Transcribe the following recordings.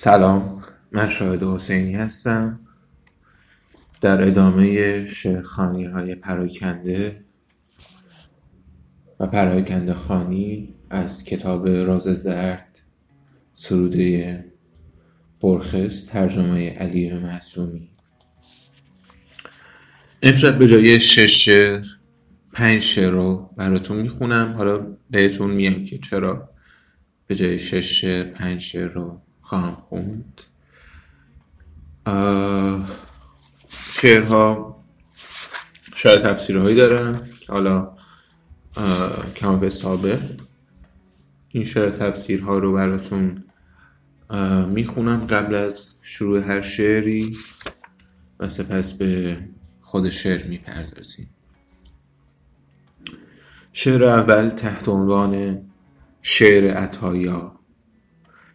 سلام من شاهد حسینی هستم. در ادامه شعرخانی های پراکنده و پراکنده خانی از کتاب راز زرد سروده برخس ترجمه علی معصومی. امشب به جای شش شعر پنج شعر رو براتون می‌خونم. حالا بهتون میگم که چرا به جای شش شعر پنج شعر رو خواهم خوند. شعرها شاید تفسیرهایی دارن. حالا کما به سابق این شعر تفسیرها رو براتون می‌خونم قبل از شروع هر شعری و سپس به خود شعر می‌پردازیم. شعر اول تحت عنوان شعر عطایا.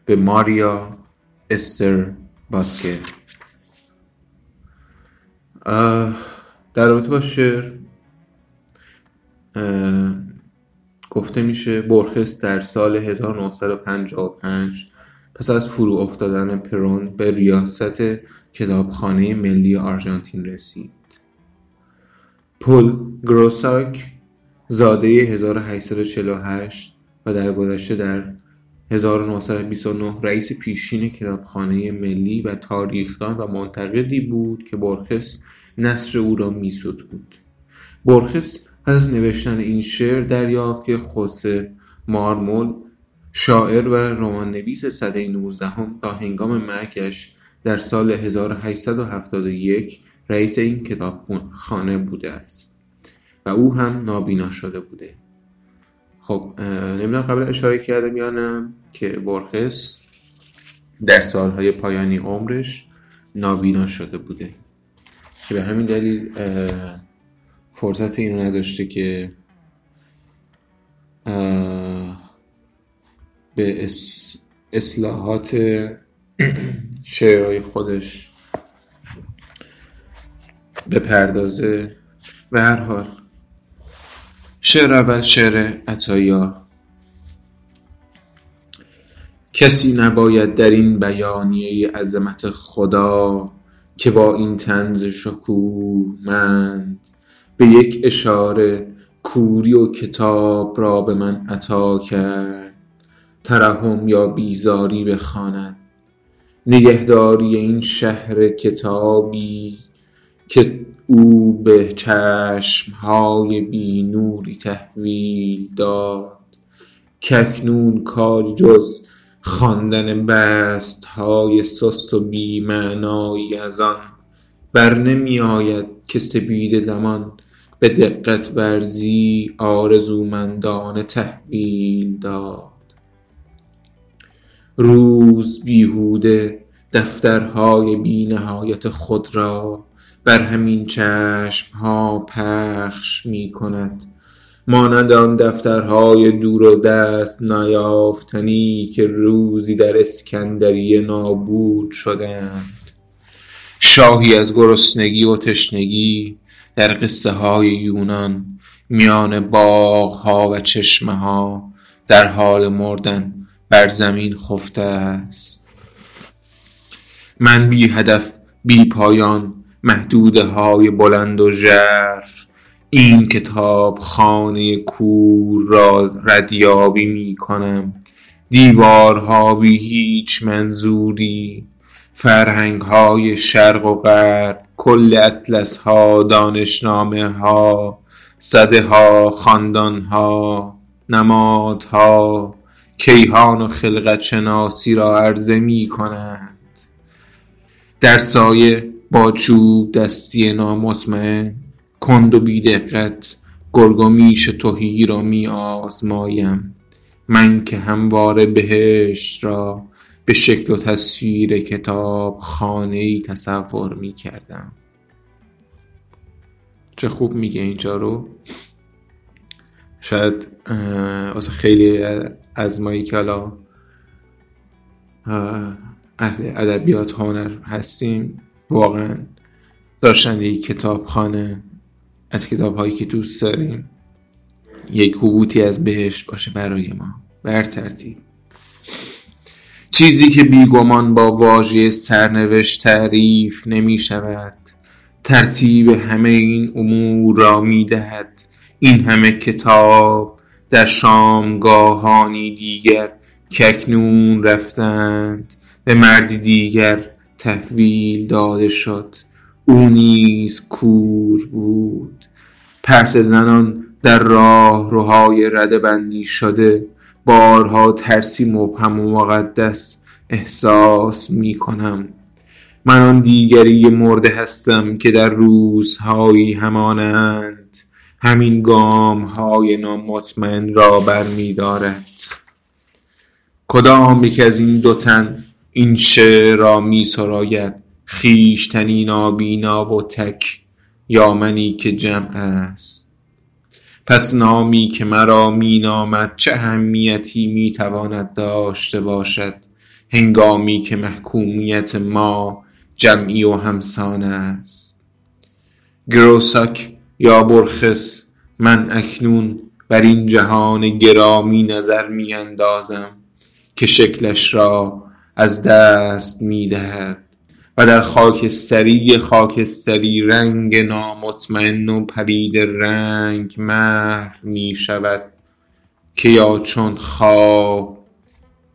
به ماریا استر باسکه در رابطه با شعر گفته میشه برخس در سال 1955 پس از فرو افتادن پرون به ریاست کتابخانه ملی آرژانتین رسید. پل گروساک زاده 1848 و در گذشته در 1929 رئیس پیشین کتابخانه ملی و تاریخدان و منتقدی بود که برخس نصر او را بود. برخس پس از نوشتن این شعر دریافت که خوسه مارمول شاعر و رماننویس سده نوزدهم تا هنگام مرگش در سال 1871 رئیس این کتابخانه بوده است و او هم نابینا شده بوده. خب نمی‌دونم قبل اشاره کردم یا که برخس در سالهای پایانی عمرش نابینا شده بوده. که به همین دلیل فرصت اینو نداشته که به اصلاحات شعرهای خودش بپردازه. به هر حال شعر اول شعر عطایا کسی نباید در این بیانیه عظمت خدا که با این طنز شکوهمند به یک اشاره کوری و کتاب را به من عطا کرد. ترحم یا بیزاری بخواند. نگهداری این شهر کتابی که او به چشمهای بی نوری تحویل داد. ککنون کار جز خواندن های سست و بی معنایی از آن بر نمی آید که سپید دمان به دقت ورزی آرزومندانه تحویل داد. روز بیهوده دفترهای بی نهایت خود را بر همین ها پخش می کند مانند آن دفترهای دور و دست نیافتنی که روزی در اسکندریه نابود شدند. شاهی از گرسنگی و تشنگی در قصه های یونان میان باغ ها و چشمه ها در حال مردن بر زمین خفته است. من بی هدف بی پایان محدوده های بلند و ژرف. این کتاب خانه کور را ردیابی می کنم دیوارها بی هیچ منظوری. فرهنگ های شرق و غرب کل اطلس ها دانشنامه ها صده ها خاندان ها نمادها کیهان و خلقت شناسی را عرضه می کنند در سایه با چوب دستی نامطمئن کند و بیدقت گرگ و میش تهی را می آزمایم. من که همواره بهشت را به شکل و تصویر کتاب خانه ای تصور می کردم. چه خوب میگه اینجا رو شاید واسه خیلی از مایی که حالا اهل ادبیات هنر هستیم. واقعا داشتن یک کتابخانه از کتاب هایی که دوست داریم یک حبوطی از بهشت باشه برای ما. بر ترتیب. چیزی که بیگمان با واژه سرنوشت تعریف نمی شود ترتیب همه این امور را می دهد این همه کتاب در شامگاهانی دیگر که اکنون رفتند به مردی دیگر تحویل داده شد. او نیز کور بود. پرس زنان در راه روهای رده بندی شده. بارها ترسی مبهم و مقدس احساس می کنم. من آن دیگری مرده هستم که در روزهایی همانند همین گام های نامطمئن را برمی دارد کدام یک از این دو تن این شعر را می سراید خویشتنی نابینا و تک یا منی که جمع است. پس نامی که مرا می نامد چه اهمیتی می تواند داشته باشد؟ هنگامی که محکومیت ما جمعی و همسان است. گروساک یا برخس من اکنون بر این جهان گرامی نظر می اندازم که شکلش را از دست می دهد و در خاکستری خاکستری رنگ نامطمئن و پرید رنگ محو می شود که یا چون خواب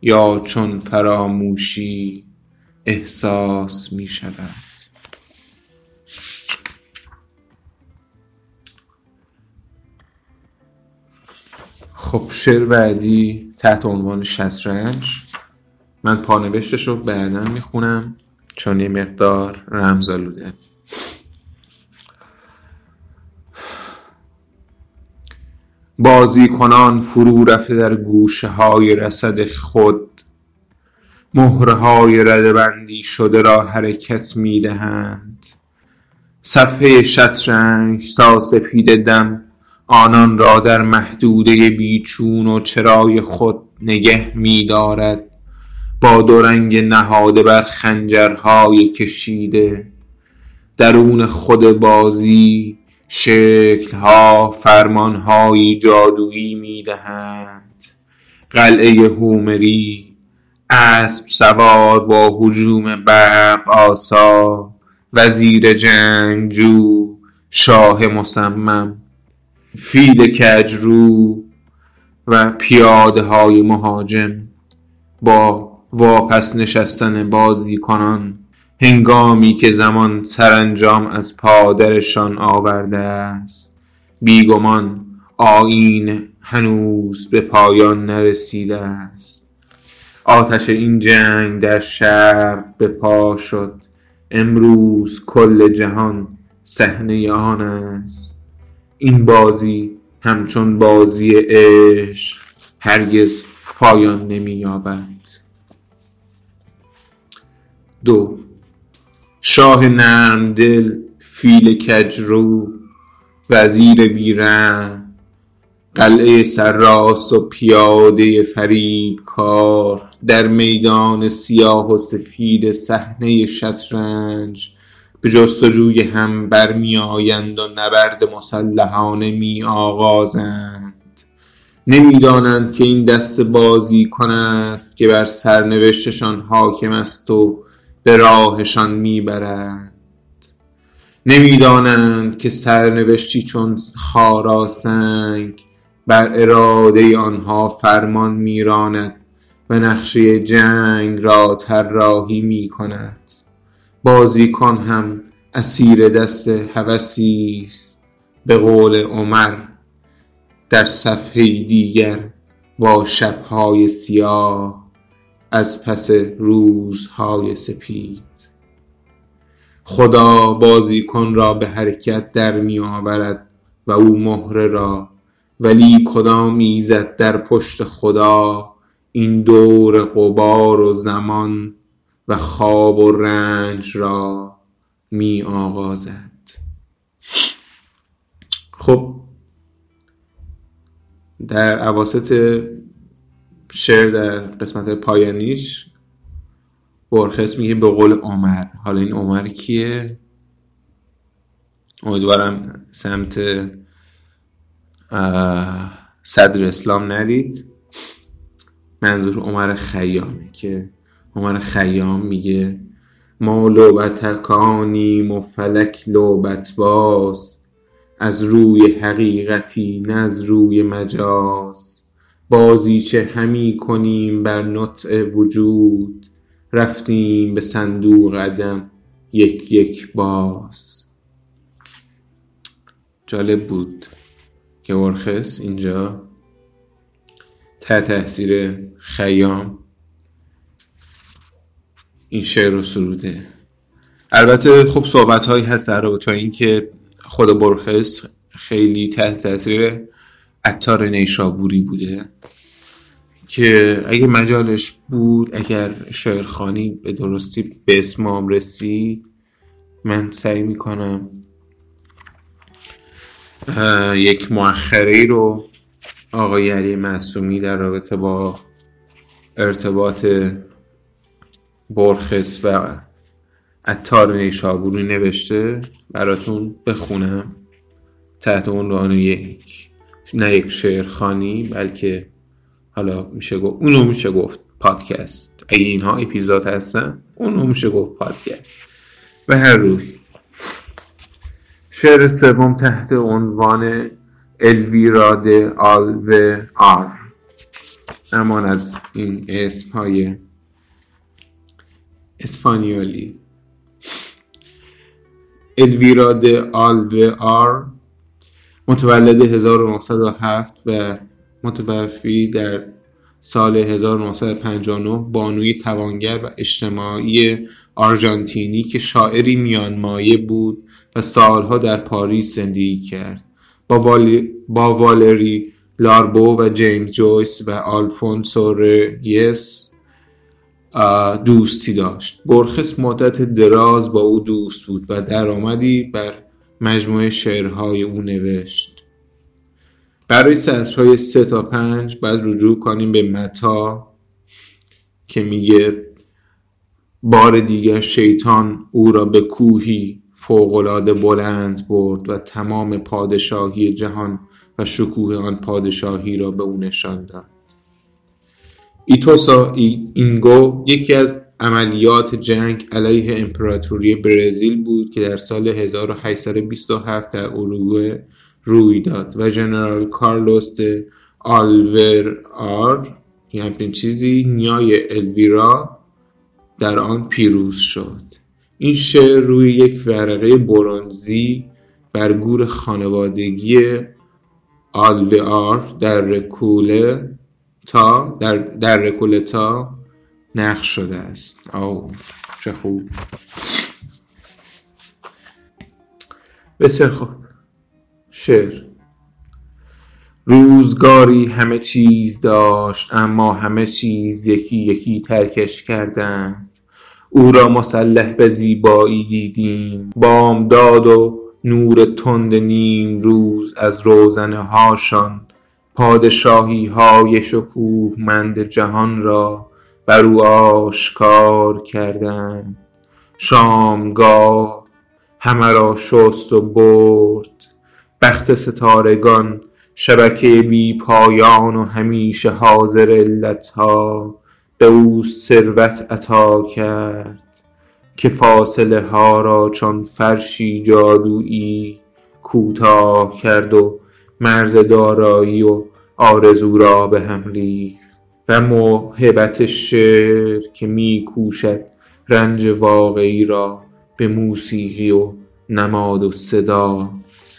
یا چون فراموشی احساس می شود خب شعر بعدی تحت عنوان شطرنج. من پانوشتش رو بعدا می‌خونم. چون یه مقدار رمزالوده بازی کنان فرو رفته در گوشه های رسد خود. مهره های ردبندی شده را حرکت می دهند صفحه شطرنج تا سپید دم آنان را در محدوده بیچون و چرای خود نگه می دارد با دو رنگ نهاده بر خنجرهای کشیده درون خود بازی شکلها فرمانهایی جادویی می دهند قلعه هومری اسب سوار با هجوم برق آسا وزیر جنگجو شاه مصمم فیل کجرو و پیاده های مهاجم با واپس نشستن بازیکنان هنگامی که زمان سرانجام از پادرشان آورده است بیگمان آیین هنوز به پایان نرسیده است. آتش این جنگ در شرق به پا شد. امروز کل جهان صحنه آن است. این بازی همچون بازی عشق هرگز پایان نمییابد. دو. شاه نرمدل فیل کجرو وزیر بیرحم قلعه سرراست و پیاده فریبکار در میدان سیاه و سفید صحنه شطرنج به جستجوی هم برمی آیند و نبرد مسلحانه می آغازند. نمی دانند که این دست بازیکن است که بر سرنوشتشان حاکم است و به راهشان می برد نمی دانند که سرنوشتی چون خاراسنگ بر اراده آنها فرمان می راند و نقشه جنگ را طراحی می کند بازیکن هم اسیر دست هوسی است. به قول عمر در صفحه دیگر با شبهای سیاه از پس روزهای سپید. خدا بازیکن را به حرکت در می آورد و او مهره را ولی کدام ایزد در پشت خدا این دور غبار و زمان و خواب و رنج را می آغازد. خب در عواسط شعر در قسمت پایانیش. برخس میگه به قول عمر. حالا این عمر کیه؟ امیدوارم سمت صدر اسلام نرید. منظور عمر خیامه که عمر خیام میگه ما لعبتکانیم و فلک لعبت باز از روی حقیقتی نه از روی مجاز. بازیچه همی کنیم بر نطع وجود. رفتیم به صندوق قدم یک یک باز. جالب بود که ورخس اینجا تحت تاثیر خیام این شعر رو سروده. البته خب صحبت هایی هست در رابطه اینکه خود برخس خیلی تحت تاثیر عطار نیشابوری بوده که اگه مجالش بود اگر شعرخانی به درستی به اسمام رسید من سعی می‌کنم یک مؤخره رو آقای علی معصومی در رابطه با ارتباط برخس و عطار نیشابوری نوشته براتون بخونم. تحت عنوان یک. نه یک شعرخانی بلکه حالا میشه گفت اونو میشه گفت پادکست. اگه اینها اپیزود هستن اونو میشه گفت پادکست. به هر روی. شعر سوم تحت عنوان الویرا د آلو آر. امان از این اسم های اسپانیولی. الویرا د آلو آر متولد 1907 و متوفی در سال 1959 بانوی توانگر و اجتماعی آرژانتینی که شاعری میانمایه بود و سالها در پاریس زندگی کرد با. با والری لاربو و جیمز جویس و آلفونسو ریس دوستی داشت بورخس مدت دراز با او دوست بود و درآمدی بر مجموعه شعرهای او نوشت. برای سطرهای سه تا پنج باید رجوع کنیم به متی که میگه بار دیگر شیطان او را به کوهی فوقالعاده بلند برد و تمام پادشاهی جهان و شکوه آن پادشاهی را به او نشان داد. ایتوسا اینگو یکی از عملیات جنگ علیه امپراتوری برزیل بود که در سال 1827 در اروگوئه روی داد و ژنرال کارلوس آلور آر همچین چیزی نیای الویرا در آن پیروز شد. این شعر روی یک ورقه برونزی بر گور خانوادگی آلوار در رکوله تا در, در رکوله تا نقش شده است. او چه خوب. بسیار خوب. شعر. روزگاری همه چیز داشت اما همه چیز یکی یکی ترکش کردند. او را مسلح به زیبایی دیدیم. بامداد و نور تند نیم روز از روزنه هاشان پادشاهی های شکوهمند جهان را بر او آشکار کردند. شامگاه همه را شست و برد. بخت ستارگان شبکه بی پایان و همیشه حاضر علتها به او ثروت عطا کرد که فاصله ها را چون فرشی جادویی کوتاه کرد و مرز دارایی و آرزو را به هم ریخت. و موهبت شعر که می کوشد رنج واقعی را به موسیقی و نماد و صدا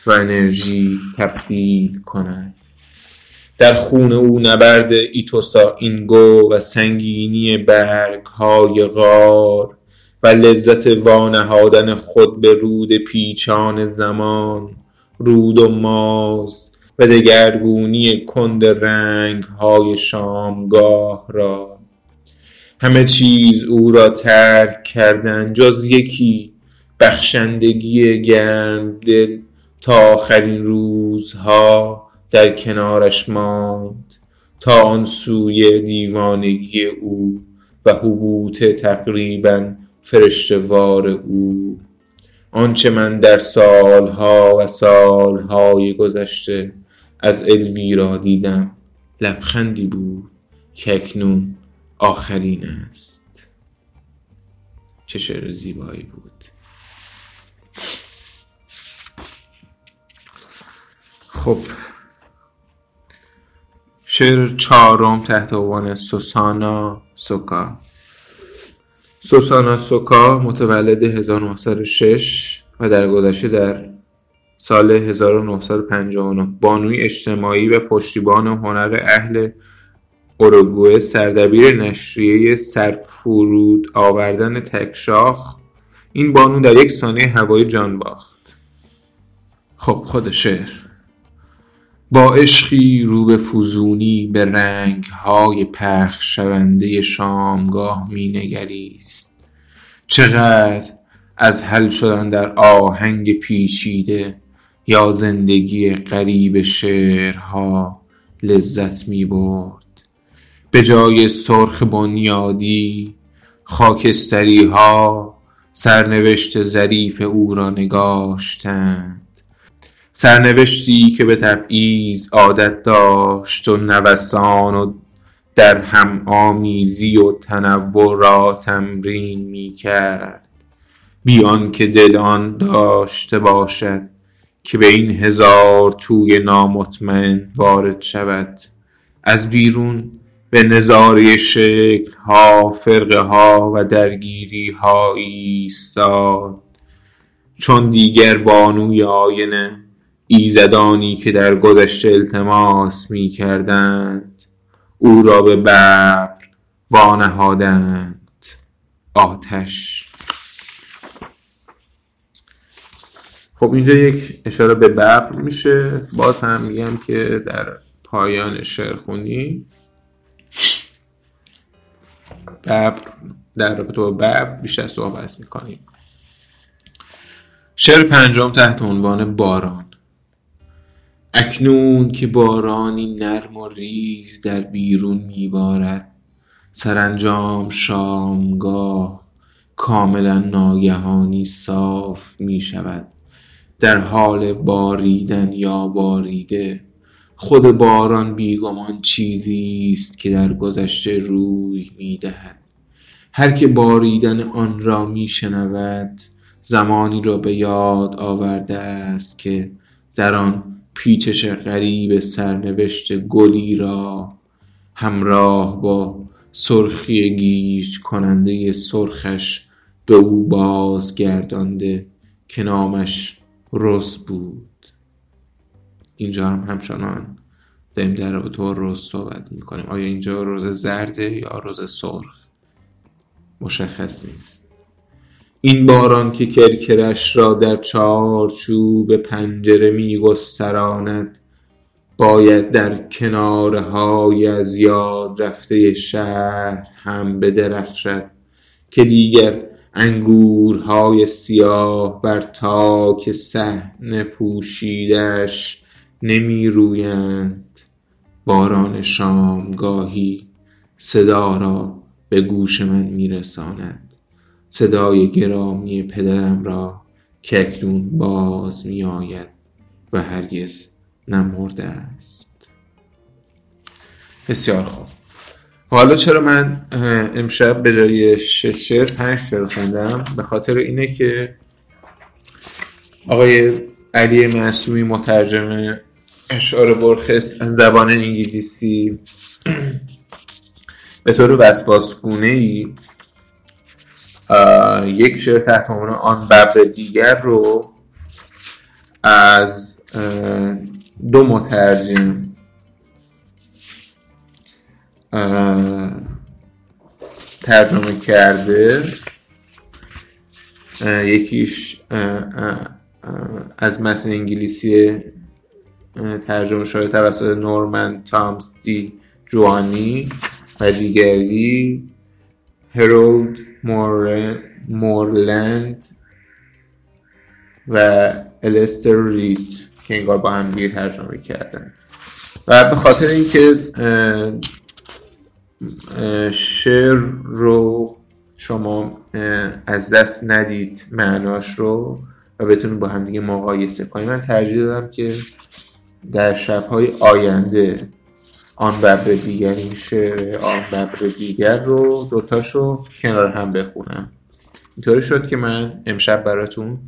و انرژی تبدیل کند. در خون او نبرد ایتوسا اینگو و سنگینی برگ های غار و لذت وانهادن خود به رود پیچان زمان رود و ماز و دگرگونی کند رنگ های شامگاه را. همه چیز او را ترک کردن جز یکی بخشندگی گرم دل تا آخرین روزها در کنارش ماند تا آن سوی دیوانگی او و حبوط تقریبا فرشتوار او. آنچه من در سالها و سالهای گذشته از الویرا دیدم. لبخندی بود که اکنون آخرین است. چه شعر زیبایی بود. خب. شعر چهارم تحت عنوان سوسانا سوکا. سوسانا سوکا متولد 1906 و در گذشته در سال 1959 بانوی اجتماعی و پشتیبان هنر اهل اوروگوئه سردبیر نشریه سرفرود آوردن تکشاخ. این بانو در یک ثانیه هوای جان باخت. خب خود شعر. با عشقی رو به فزونی به رنگ های پخش شونده شامگاه می نگریست. چقدر از حل شدن در آهنگ پیچیده یا زندگی غریب شعرها لذت می برد به جای سرخ بنیادی خاکستری ها سرنوشت ظریف او را نگاشتند. سرنوشتی که به تبعیض عادت داشت و نوسان و در هم آمیزی و تنوع را تمرین می کرد بی که دل آن داشته باشد که به این هزار توی نامطمئن وارد شود. از بیرون به نظاره شکل ها فرقه ها و درگیری ها ایستاد. چون دیگر بانوی آینه ایزدانی که در گذشته التماس می کردند او را به ببر وانهادند. آتش خب اینجا یک اشاره به ببر میشه. باز هم میگم که در پایان شعرخونی ببر در رابطه با ببر بیشتر صحبت می‌کنیم. شعر پنجم تحت عنوان باران. اکنون که بارانی نرم و ریز در بیرون میبارد سرانجام شامگاه کاملا ناگهانی صاف می شود در حال باریدن یا باریده خود باران بیگمان چیزی است که در گذشته روی می‌دهد. هر که باریدن آن را میشنود زمانی را به یاد آورده است که در آن پیچش غریب سرنوشت گلی را همراه با سرخی گیج کننده سرخش به او بازگردانده که نامش رز بود. اینجا هم همچنان داریم در رابطه با رز صحبت می‌کنیم. آیا اینجا رز زرده یا رز سرخ؟ مشخص نیست. این باران که کرکرش را در چارچوب پنجره میگستراند باید در های از یاد رفته شهر هم بدرخشد که دیگر انگورهای سیاه بر تاک صحنه پوشیدش نمی رویند باران شامگاهی صدا را به گوش من میرساند. صدای گرامی پدرم را که اکنون باز می آید و هرگز نمرده است. بسیار خوب. حالا چرا من امشب به جای شش شعر پنج شعر خوندم به خاطر اینه که آقای علی معصومی مترجم اشعار برخس از زبان انگلیسی به طور وسواسگونه ای یک شعر تحت عنوان آن ببر دیگر رو از دو مترجم ترجمه کرده. یکیش از متن انگلیسی ترجمه شده توسط نورمن تامستی جوانی و دیگری هرولد مورلند و الستر رید که انگار با هم دیگه ترجمه کردن. و به خاطر اینکه شعر رو شما از دست ندید معناش رو و بتونید با هم دیگه مقایسه کنید. من ترجیح دادم که در شبهای آینده آن ببر دیگر این شعر آن ببر دیگر رو دوتاشو کنار هم بخونم. اینطوری شد که من امشب براتون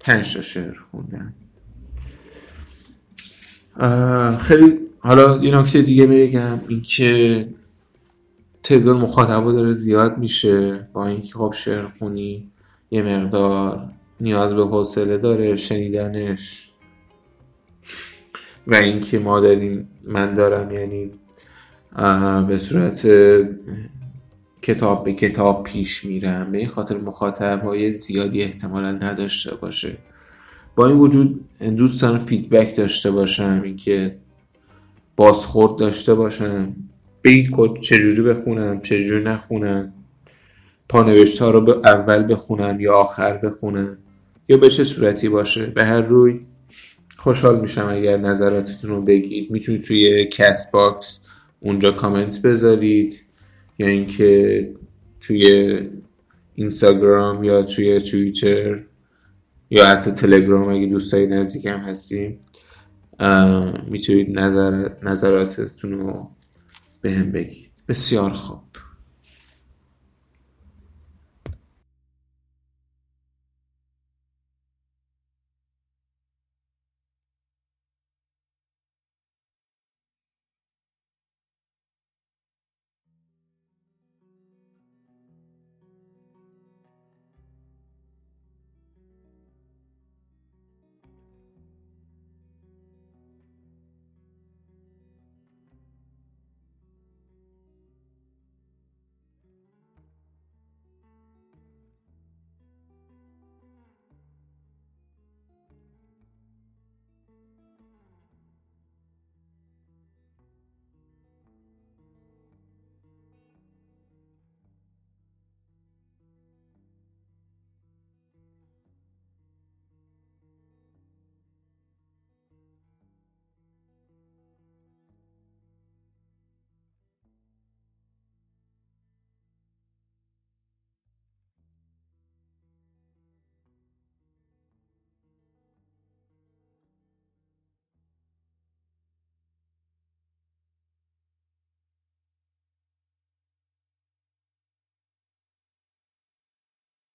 پنج تا شعر خوندم. خیلی حالا یه نکته دیگه بگم اینکه تعداد مخاطبا داره زیاد میشه با اینکه خب شعر خونی یه مقدار نیاز به حوصله داره شنیدنش. و اینکه ما داریم من دارم یعنی به صورت کتاب به کتاب پیش میرم. به این خاطر مخاطب های زیادی احتمالا نداشته باشه. با این وجود دوستان فیدبک داشته باشم اینکه بازخورد داشته باشم. به اینکه چجوری بخونم چجوری نخونم پانوشت ها رو به اول بخونم یا آخر بخونم یا به چه صورتی باشه؟ به هر روی خوشحال میشم اگر نظراتتون رو بگید. می‌تونید توی Castbox اونجا کامنت بذارید یا اینکه توی اینستاگرام یا توی توییتر یا حتی تلگرام اگه دوستای نزدیکم هستیم می‌تونید نظر نظراتتون رو به هم بگید. بسیار خوب.